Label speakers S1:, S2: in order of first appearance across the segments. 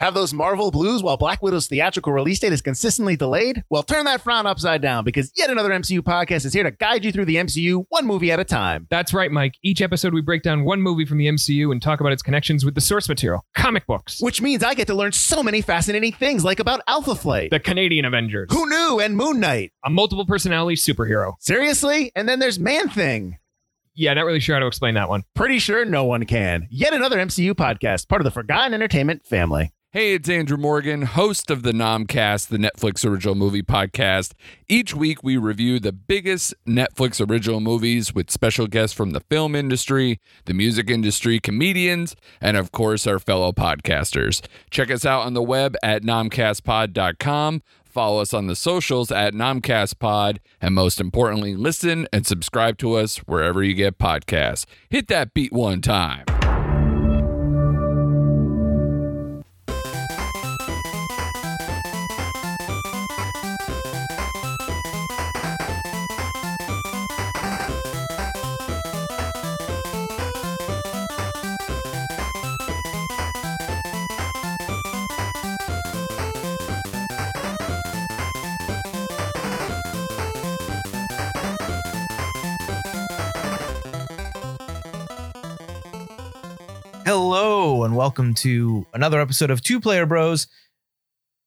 S1: Have those Marvel blues while Black Widow's theatrical release date is consistently delayed? Well, turn that frown upside down because yet another MCU podcast is here to guide you through the MCU one movie at a time.
S2: That's right, Mike. Each episode, we break down one movie from the MCU and talk about its connections with the source material, comic books,
S1: Which means I get to learn so many fascinating things like about Alpha Flight.
S2: the Canadian Avengers,
S1: Who knew? And Moon Knight.
S2: a multiple personality superhero.
S1: Seriously? And then there's Man Thing.
S2: Yeah, not really sure how to explain that one.
S1: Pretty sure no one can. Yet another MCU podcast, part of the Forgotten Entertainment family.
S3: Hey, it's Andrew Morgan, host of the Nomcast, the Netflix original movie podcast. Each week, we review the biggest Netflix original movies with special guests from the film industry, the music industry, comedians, and of course, our fellow podcasters. Check us out on the web at nomcastpod.com. Follow us on the socials at nomcastpod, and most importantly, listen and subscribe to us wherever you get podcasts. Hit that beat one time.
S4: Hello, and welcome to another episode of Two Player Bros,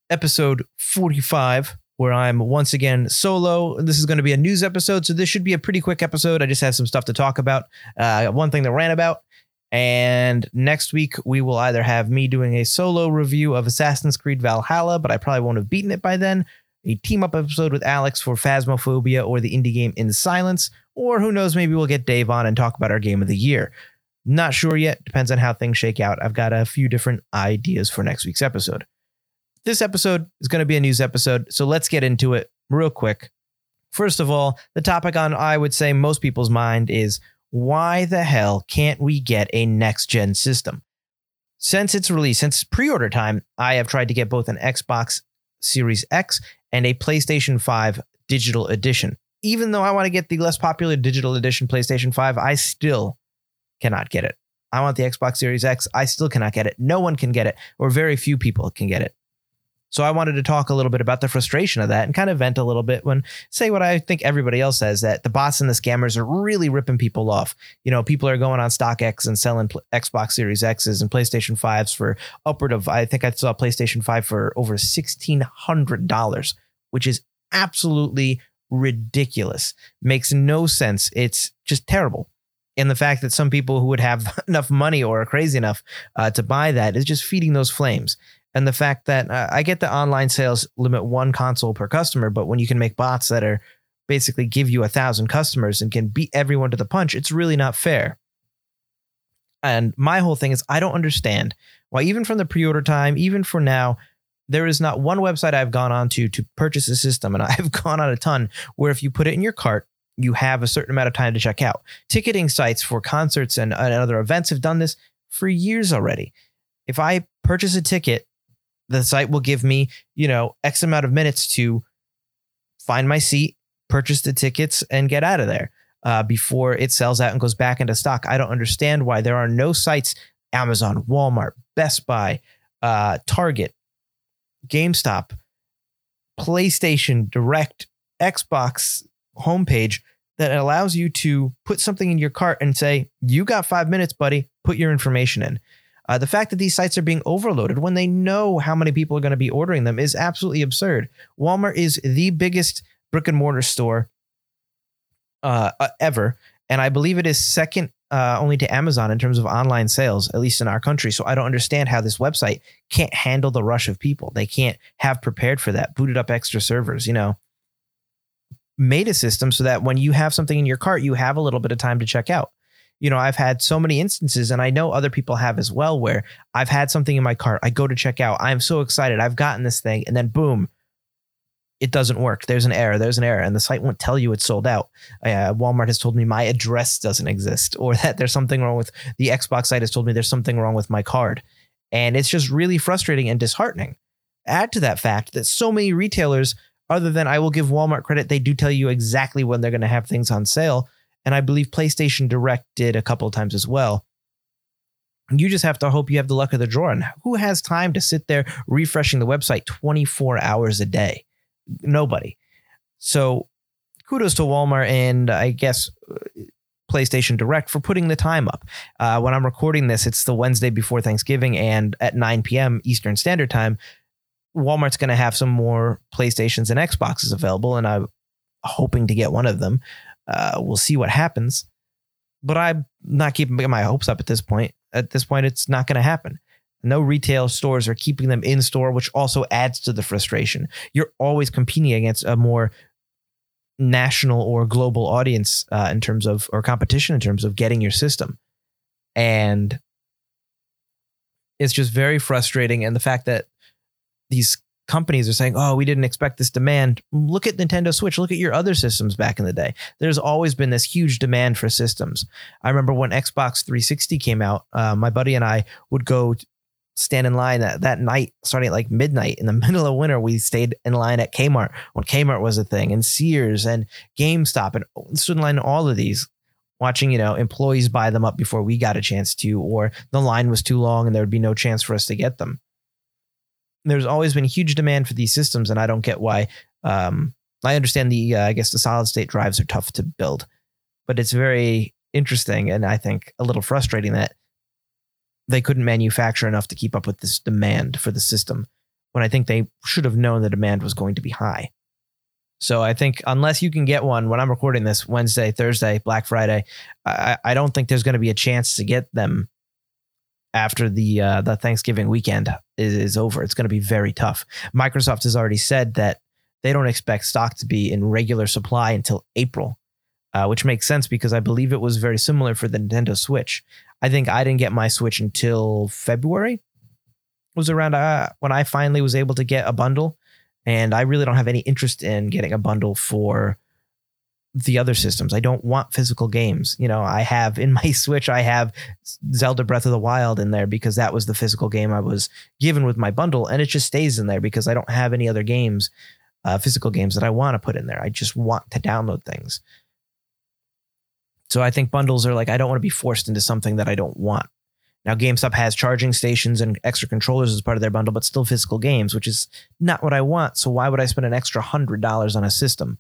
S4: episode 45, where I'm once again solo. This is going to be a news episode, so this should be a pretty quick episode. I just have some stuff to talk about. Uh, one thing that ran about. And next week, we will either have me doing a solo review of Assassin's Creed Valhalla, but I probably won't have beaten it by then, a team up episode with Alex for Phasmophobia or the indie game In Silence, or who knows, maybe we'll get Dave on and talk about our game of the year. Not sure yet. Depends on how things shake out. I've got a few different ideas for next week's episode. This episode is going to be a news episode, so let's get into it real quick. First of all, the topic on I would say most people's mind is why the hell can't we get a next gen system? Since its release, since pre order time, I have tried to get both an Xbox Series X and a PlayStation 5 digital edition. Even though I want to get the less popular digital edition PlayStation 5, I still cannot get it. I want the Xbox Series X. I still cannot get it. No one can get it, or very few people can get it. So I wanted to talk a little bit about the frustration of that and kind of vent a little bit when say what I think everybody else says that the bots and the scammers are really ripping people off. You know, people are going on StockX and selling Xbox Series X's and PlayStation 5s for upward of I think I saw PlayStation 5 for over $1600, which is absolutely ridiculous. Makes no sense. It's just terrible and the fact that some people who would have enough money or are crazy enough uh, to buy that is just feeding those flames. And the fact that uh, I get the online sales limit one console per customer, but when you can make bots that are basically give you a thousand customers and can beat everyone to the punch, it's really not fair. And my whole thing is I don't understand why even from the pre-order time, even for now, there is not one website I've gone on to to purchase a system, and I've gone on a ton where if you put it in your cart, you have a certain amount of time to check out. Ticketing sites for concerts and, and other events have done this for years already. If I purchase a ticket, the site will give me, you know, X amount of minutes to find my seat, purchase the tickets, and get out of there uh, before it sells out and goes back into stock. I don't understand why there are no sites Amazon, Walmart, Best Buy, uh, Target, GameStop, PlayStation, Direct, Xbox homepage that allows you to put something in your cart and say, You got five minutes, buddy, put your information in. Uh, the fact that these sites are being overloaded when they know how many people are going to be ordering them is absolutely absurd. Walmart is the biggest brick and mortar store uh, ever. And I believe it is second uh, only to Amazon in terms of online sales, at least in our country. So I don't understand how this website can't handle the rush of people. They can't have prepared for that, booted up extra servers, you know made a system so that when you have something in your cart, you have a little bit of time to check out. You know, I've had so many instances, and I know other people have as well, where I've had something in my cart. I go to check out. I'm so excited. I've gotten this thing. And then boom, it doesn't work. There's an error. There's an error. And the site won't tell you it's sold out. Uh, Walmart has told me my address doesn't exist or that there's something wrong with the Xbox site has told me there's something wrong with my card. And it's just really frustrating and disheartening. Add to that fact that so many retailers other than I will give Walmart credit, they do tell you exactly when they're going to have things on sale. And I believe PlayStation Direct did a couple of times as well. You just have to hope you have the luck of the draw. And who has time to sit there refreshing the website 24 hours a day? Nobody. So kudos to Walmart and I guess PlayStation Direct for putting the time up. Uh, when I'm recording this, it's the Wednesday before Thanksgiving, and at 9 p.m. Eastern Standard Time, Walmart's going to have some more PlayStations and Xboxes available, and I'm hoping to get one of them. Uh, we'll see what happens, but I'm not keeping my hopes up at this point. At this point, it's not going to happen. No retail stores are keeping them in store, which also adds to the frustration. You're always competing against a more national or global audience uh, in terms of or competition in terms of getting your system and it's just very frustrating and the fact that these companies are saying oh we didn't expect this demand look at nintendo switch look at your other systems back in the day there's always been this huge demand for systems i remember when xbox 360 came out uh, my buddy and i would go stand in line that, that night, starting at like midnight in the middle of winter. We stayed in line at Kmart when Kmart was a thing, and Sears and GameStop, and stood in line in all of these, watching you know employees buy them up before we got a chance to, or the line was too long and there would be no chance for us to get them. There's always been huge demand for these systems, and I don't get why. Um, I understand the uh, I guess the solid state drives are tough to build, but it's very interesting and I think a little frustrating that they couldn't manufacture enough to keep up with this demand for the system when I think they should have known the demand was going to be high. So I think unless you can get one when I'm recording this Wednesday, Thursday, Black Friday, I, I don't think there's going to be a chance to get them after the uh, the Thanksgiving weekend is, is over. It's going to be very tough. Microsoft has already said that they don't expect stock to be in regular supply until April, uh, which makes sense because I believe it was very similar for the Nintendo Switch. I think I didn't get my Switch until February. It was around uh, when I finally was able to get a bundle, and I really don't have any interest in getting a bundle for the other systems. I don't want physical games. You know, I have in my Switch, I have Zelda Breath of the Wild in there because that was the physical game I was given with my bundle, and it just stays in there because I don't have any other games, uh, physical games that I want to put in there. I just want to download things. So I think bundles are like, I don't want to be forced into something that I don't want. Now, GameStop has charging stations and extra controllers as part of their bundle, but still physical games, which is not what I want. So why would I spend an extra hundred dollars on a system?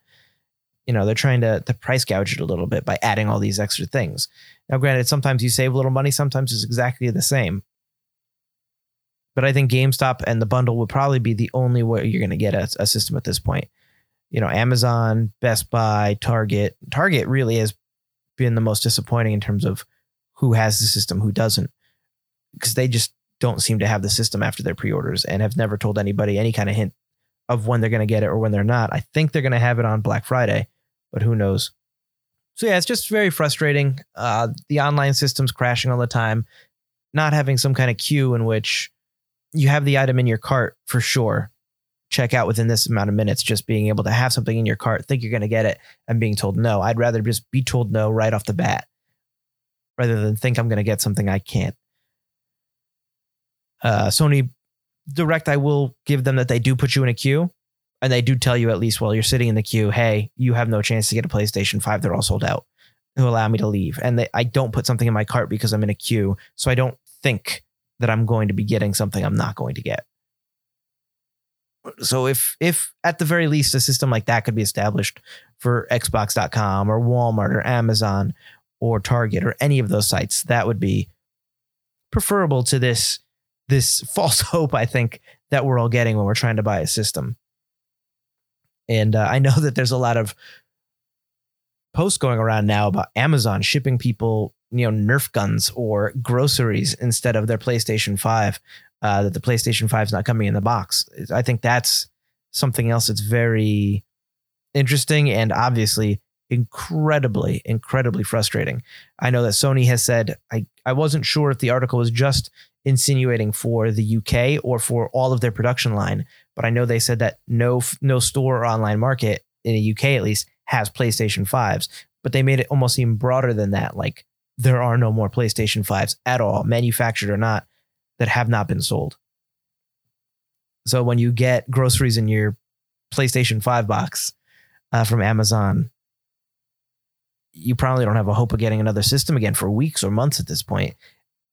S4: You know, they're trying to, to price gouge it a little bit by adding all these extra things. Now, granted, sometimes you save a little money, sometimes it's exactly the same. But I think GameStop and the bundle would probably be the only way you're going to get a, a system at this point. You know, Amazon, Best Buy, Target. Target really has been the most disappointing in terms of who has the system, who doesn't, because they just don't seem to have the system after their pre-orders and have never told anybody any kind of hint of when they're going to get it or when they're not. I think they're going to have it on Black Friday, but who knows? So yeah, it's just very frustrating. Uh, the online system's crashing all the time. Not having some kind of queue in which you have the item in your cart for sure, check out within this amount of minutes, just being able to have something in your cart, think you're going to get it, and being told no. I'd rather just be told no right off the bat rather than think I'm going to get something I can't. Uh, Sony Direct, I will give them that they do put you in a queue and they do tell you at least while you're sitting in the queue, hey, you have no chance to get a PlayStation 5. They're all sold out to allow me to leave. And they, I don't put something in my cart because I'm in a queue. So I don't think that I'm going to be getting something I'm not going to get so if if at the very least a system like that could be established for xbox.com or walmart or amazon or target or any of those sites that would be preferable to this this false hope i think that we're all getting when we're trying to buy a system and uh, i know that there's a lot of posts going around now about amazon shipping people you know nerf guns or groceries instead of their playstation 5 uh, that the PlayStation 5 is not coming in the box. I think that's something else that's very interesting and obviously incredibly, incredibly frustrating. I know that Sony has said, I, I wasn't sure if the article was just insinuating for the UK or for all of their production line, but I know they said that no no store or online market in the UK at least has PlayStation 5s, but they made it almost seem broader than that. Like there are no more PlayStation 5s at all, manufactured or not that have not been sold. So when you get groceries in your PlayStation 5 box uh, from Amazon, you probably don't have a hope of getting another system again for weeks or months at this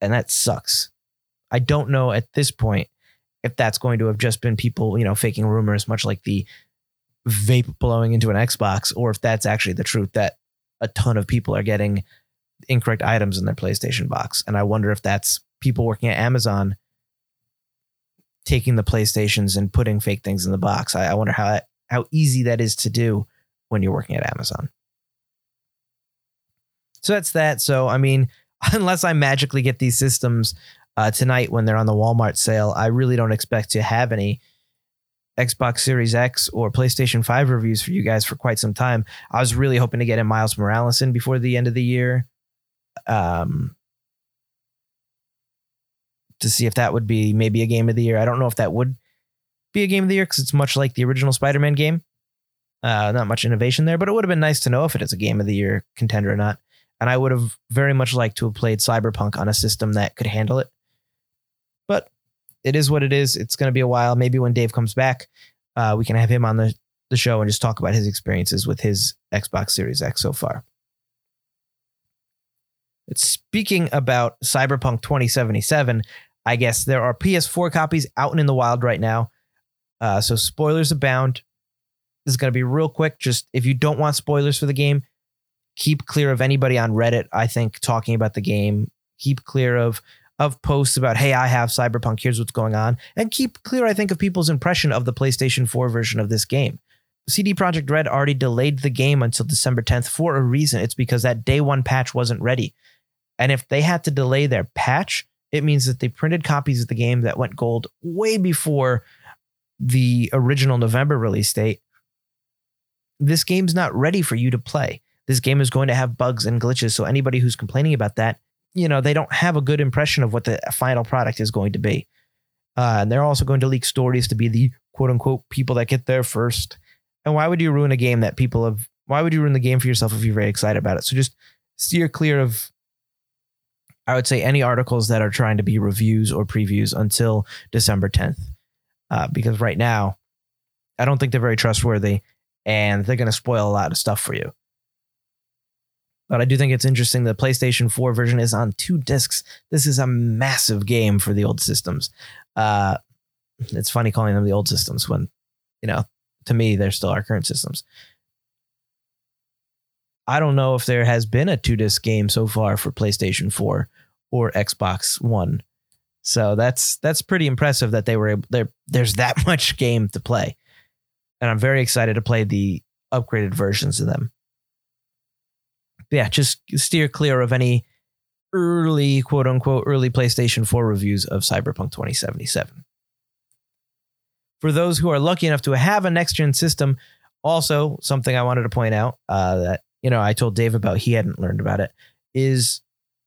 S4: and that sucks. I don't know at this point if that's going to have just been people, you know, faking rumors, much like the vape blowing into an Xbox, or if that's actually the truth that a ton of people are getting incorrect items in their PlayStation box. And I wonder if that's people working at Amazon taking the PlayStations and putting fake things in the box. I, I wonder how that, how easy that is to do when you're working at Amazon. So that's that. So I mean, unless I magically get these systems uh, tonight when they're on the Walmart sale, I really don't expect to have any Xbox Series X or PlayStation 5 reviews for you guys for quite some time. I was really hoping to get in Miles Morales in before the end of the year. Um, to see if that would be maybe a game of the year. I don't know if that would be a game of the year because it's much like the original Spider Man game. Uh, not much innovation there, but it would have been nice to know if it is a game of the year contender or not. And I would have very much liked to have played Cyberpunk on a system that could handle it. But it is what it is. It's going to be a while. Maybe when Dave comes back, uh, we can have him on the, the show and just talk about his experiences with his Xbox Series X so far. But speaking about Cyberpunk 2077, I guess there are PS4 copies out and in the wild right now. Uh, so spoilers abound. This is going to be real quick. Just if you don't want spoilers for the game, keep clear of anybody on Reddit. I think talking about the game. Keep clear of of posts about hey, I have Cyberpunk. Here's what's going on, and keep clear. I think of people's impression of the PlayStation 4 version of this game. CD Projekt Red already delayed the game until December 10th for a reason. It's because that day one patch wasn't ready. And if they had to delay their patch, it means that they printed copies of the game that went gold way before the original November release date. This game's not ready for you to play. This game is going to have bugs and glitches. So anybody who's complaining about that, you know, they don't have a good impression of what the final product is going to be. Uh, and they're also going to leak stories to be the quote unquote people that get there first. And why would you ruin a game that people have? Why would you ruin the game for yourself if you're very excited about it? So just steer clear of I would say any articles that are trying to be reviews or previews until December 10th. Uh, because right now, I don't think they're very trustworthy and they're going to spoil a lot of stuff for you. But I do think it's interesting the PlayStation 4 version is on two discs. This is a massive game for the old systems. Uh, it's funny calling them the old systems when, you know, to me, they're still our current systems. I don't know if there has been a two disc game so far for PlayStation 4 or Xbox One. So that's that's pretty impressive that they were able there there's that much game to play. And I'm very excited to play the upgraded versions of them. But yeah, just steer clear of any early quote unquote early PlayStation 4 reviews of Cyberpunk 2077. For those who are lucky enough to have a next gen system, also something I wanted to point out uh, that you know, I told Dave about, he hadn't learned about it, is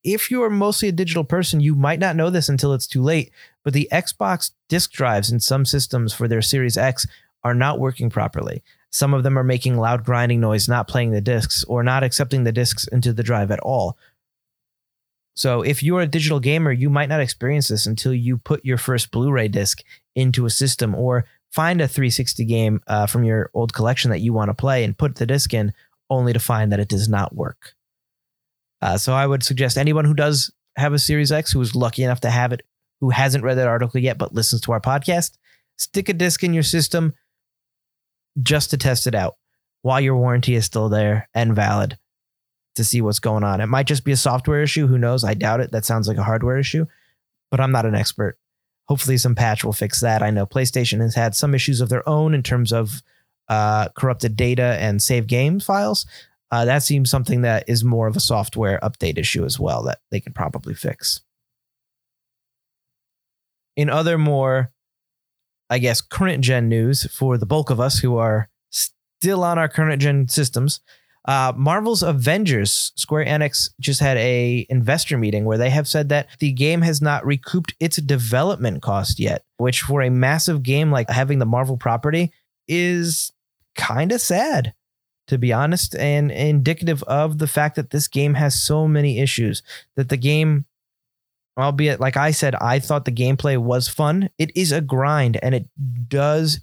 S4: if you're mostly a digital person, you might not know this until it's too late. But the Xbox disk drives in some systems for their Series X are not working properly. Some of them are making loud grinding noise, not playing the discs, or not accepting the discs into the drive at all. So if you're a digital gamer, you might not experience this until you put your first Blu-ray disc into a system or find a 360 game uh, from your old collection that you want to play and put the disc in only to find that it does not work. Uh, so I would suggest anyone who does have a Series X who is lucky enough to have it, who hasn't read that article yet but listens to our podcast, stick a disc in your system just to test it out while your warranty is still there and valid to see what's going on. It might just be a software issue. Who knows? I doubt it. That sounds like a hardware issue, but I'm not an expert. Hopefully, some patch will fix that. I know PlayStation has had some issues of their own in terms of uh, corrupted data and save game files. Uh, that seems something that is more of a software update issue as well that they can probably fix. In other more, I guess, current gen news for the bulk of us who are still on our current gen systems, uh, Marvel's Avengers, Square Enix just had a investor meeting where they have said that the game has not recouped its development cost yet, which for a massive game like having the Marvel property is kind of sad to be honest and indicative of the fact that this game has so many issues that the game albeit like i said i thought the gameplay was fun it is a grind and it does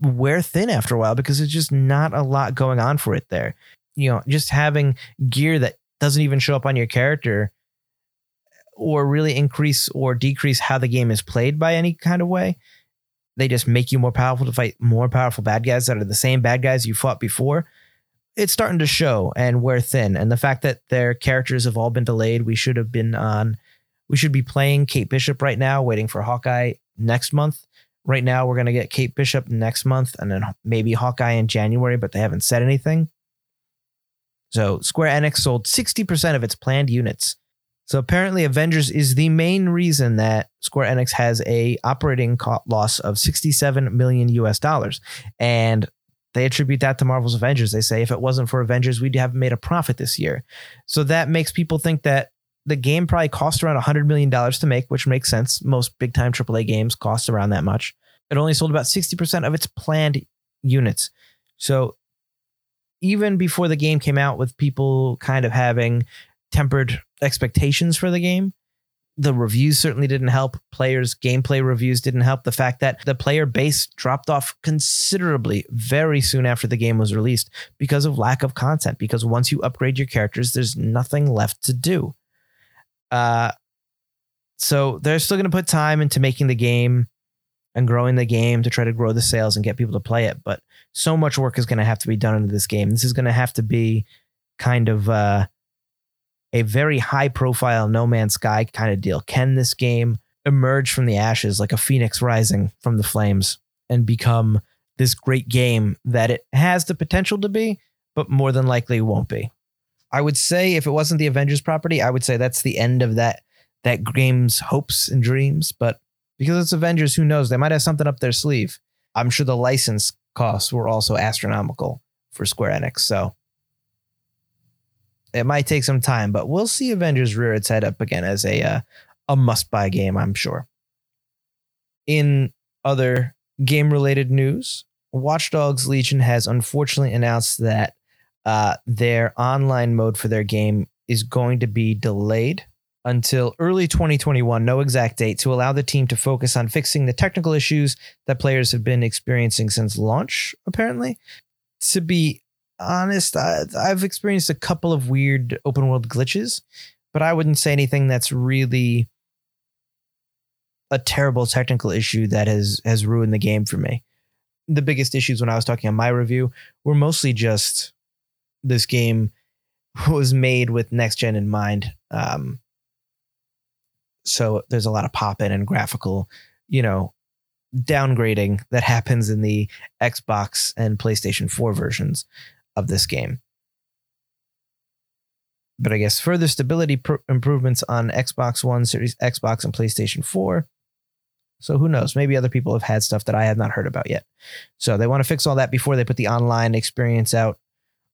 S4: wear thin after a while because there's just not a lot going on for it there you know just having gear that doesn't even show up on your character or really increase or decrease how the game is played by any kind of way. They just make you more powerful to fight more powerful bad guys that are the same bad guys you fought before. It's starting to show and wear thin. And the fact that their characters have all been delayed, we should have been on, we should be playing Kate Bishop right now, waiting for Hawkeye next month. Right now, we're going to get Kate Bishop next month and then maybe Hawkeye in January, but they haven't said anything. So Square Enix sold 60% of its planned units. So apparently Avengers is the main reason that Square Enix has a operating loss of 67 million US dollars. And they attribute that to Marvel's Avengers. They say if it wasn't for Avengers, we'd have made a profit this year. So that makes people think that the game probably cost around $100 million to make, which makes sense. Most big time AAA games cost around that much. It only sold about 60% of its planned units. So even before the game came out, with people kind of having tempered expectations for the game, the reviews certainly didn't help. Players' gameplay reviews didn't help. The fact that the player base dropped off considerably very soon after the game was released because of lack of content. Because once you upgrade your characters, there's nothing left to do. Uh, so they're still going to put time into making the game and growing the game to try to grow the sales and get people to play it. But so much work is going to have to be done into this game. This is going to have to be kind of uh, a very high profile No Man's Sky kind of deal. Can this game emerge from the ashes like a phoenix rising from the flames and become this great game that it has the potential to be, but more than likely won't be? I would say if it wasn't the Avengers property, I would say that's the end of that that game's hopes and dreams. But because it's Avengers, who knows? They might have something up their sleeve. I'm sure the license costs were also astronomical for Square Enix. So it might take some time, but we'll see Avengers rear its head up again as a uh, a must buy game, I'm sure. In other game related news, Watch Dogs Legion has unfortunately announced that uh, their online mode for their game is going to be delayed until early 2021, no exact date, to allow the team to focus on fixing the technical issues that players have been experiencing since launch, apparently. To be honest, I, I've experienced a couple of weird open world glitches, but I wouldn't say anything that's really a terrible technical issue that has has ruined the game for me. The biggest issues when I was talking on my review were mostly just this game was made with next gen in mind. Um, so there's a lot of pop in and graphical, you know, downgrading that happens in the Xbox and PlayStation 4 versions of this game. But I guess further stability pr- improvements on Xbox One, Series Xbox, and PlayStation 4. So who knows? Maybe other people have had stuff that I have not heard about yet. So they want to fix all that before they put the online experience out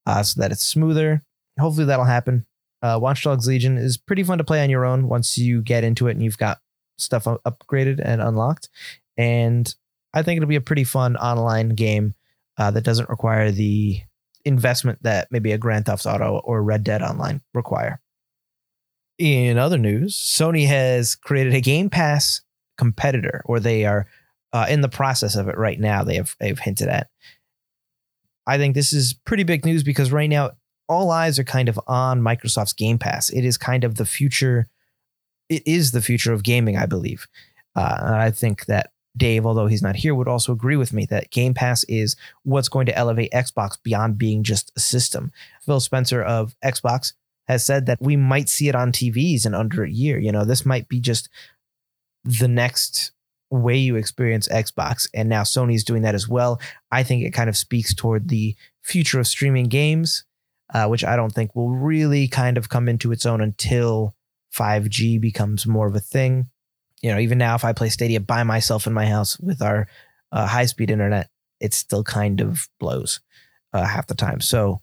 S4: uh, so that it's smoother. Hopefully that'll happen. Uh, Watch Dogs Legion is pretty fun to play on your own once you get into it and you've got stuff upgraded and unlocked. And I think it'll be a pretty fun online game uh, that doesn't require the investment that maybe a Grand Theft Auto or Red Dead Online require. In other news, Sony has created a Game Pass competitor, or they are uh, in the process of it right now. They have they've hinted at. I think this is pretty big news because right now all eyes are kind of on Microsoft's Game Pass. It is kind of the future. It is the future of gaming, I believe. Uh, I think that Dave, although he's not here, would also agree with me that Game Pass is what's going to elevate Xbox beyond being just a system. Phil Spencer of Xbox has said that we might see it on TVs in under a year. You know, this might be just the next way you experience Xbox. And now Sony's doing that as well. I think it kind of speaks toward the future of streaming games uh, which I don't think will really kind of come into its own until 5G becomes more of a thing. You know, even now, if I play Stadia by myself in my house with our uh, high speed internet, it still kind of blows uh, half the time. So,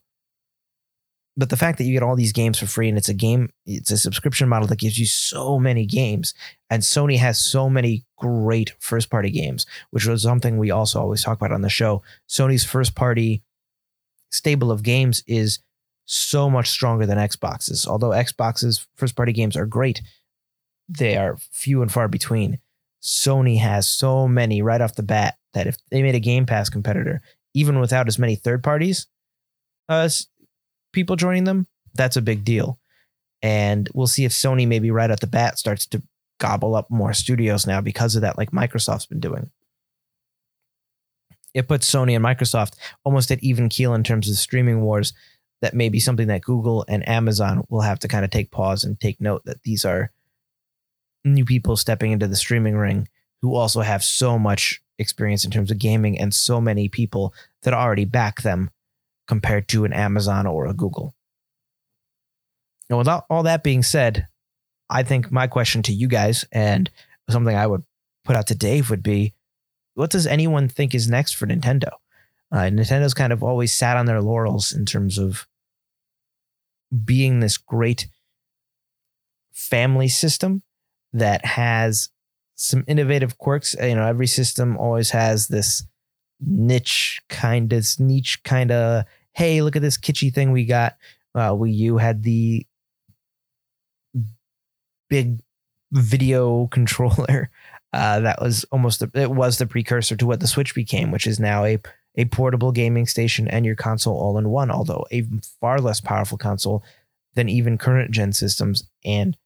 S4: but the fact that you get all these games for free and it's a game, it's a subscription model that gives you so many games, and Sony has so many great first party games, which was something we also always talk about on the show. Sony's first party stable of games is so much stronger than Xbox's. Although Xbox's first party games are great, they are few and far between. Sony has so many right off the bat that if they made a Game Pass competitor, even without as many third parties, uh, people joining them, that's a big deal. And we'll see if Sony maybe right at the bat starts to gobble up more studios now because of that, like Microsoft's been doing. It puts Sony and Microsoft almost at even keel in terms of streaming wars. That may be something that Google and Amazon will have to kind of take pause and take note that these are new people stepping into the streaming ring who also have so much experience in terms of gaming and so many people that already back them compared to an Amazon or a Google. And without all that being said, I think my question to you guys and something I would put out to Dave would be what does anyone think is next for Nintendo? Uh, Nintendo's kind of always sat on their laurels in terms of being this great family system that has some innovative quirks. You know, every system always has this niche kind of niche kind of. Hey, look at this kitschy thing we got. Uh, Wii U had the big video controller uh, that was almost the, it was the precursor to what the Switch became, which is now a a portable gaming station and your console all in one. Although a far less powerful console than even current gen systems, and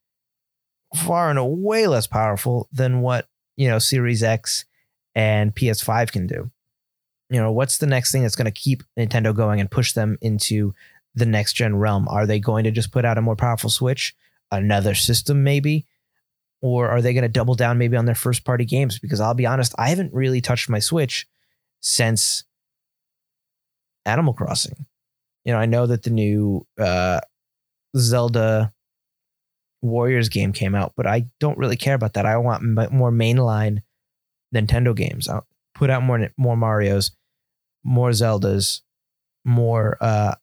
S4: far and away less powerful than what you know Series X and PS5 can do. You know, what's the next thing that's going to keep Nintendo going and push them into the next gen realm? Are they going to just put out a more powerful Switch, another system maybe? Or are they going to double down maybe on their first party games? Because I'll be honest, I haven't really touched my Switch since Animal Crossing. You know, I know that the new uh, Zelda Warriors game came out, but I don't really care about that. I want more mainline Nintendo games. I'll put out more more Mario's, more Zeldas, more uh,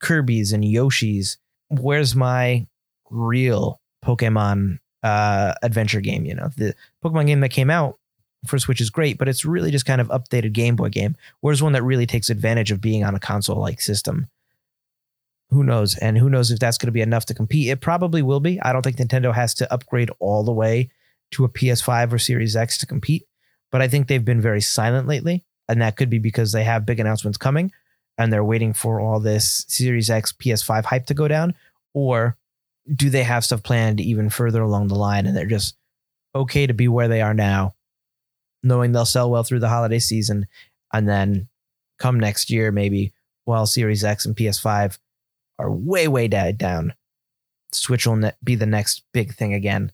S4: Kirby's and Yoshi's. Where's my real Pokemon uh, adventure game? You know, the Pokemon game that came out for Switch is great, but it's really just kind of updated Game Boy game. Where's one that really takes advantage of being on a console like system? Who knows? And who knows if that's going to be enough to compete? It probably will be. I don't think Nintendo has to upgrade all the way to a PS5 or Series X to compete, but I think they've been very silent lately. And that could be because they have big announcements coming and they're waiting for all this Series X, PS5 hype to go down. Or do they have stuff planned even further along the line and they're just okay to be where they are now, knowing they'll sell well through the holiday season. And then come next year, maybe while Series X and PS5 are way, way down. Switch will ne- be the next big thing again,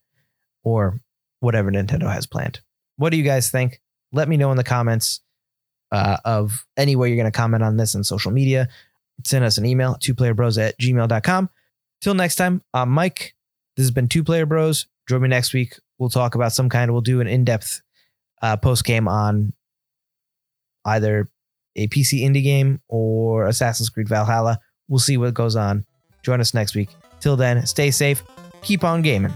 S4: or whatever Nintendo has planned. What do you guys think? Let me know in the comments uh, of any way you're going to comment on this on social media. Send us an email, twoplayerbros at gmail.com. Till next time, I'm Mike. This has been Two Player Bros. Join me next week. We'll talk about some kind, we'll do an in depth uh, post game on either a PC indie game or Assassin's Creed Valhalla. We'll see what goes on. Join us next week. Till then, stay safe, keep on gaming.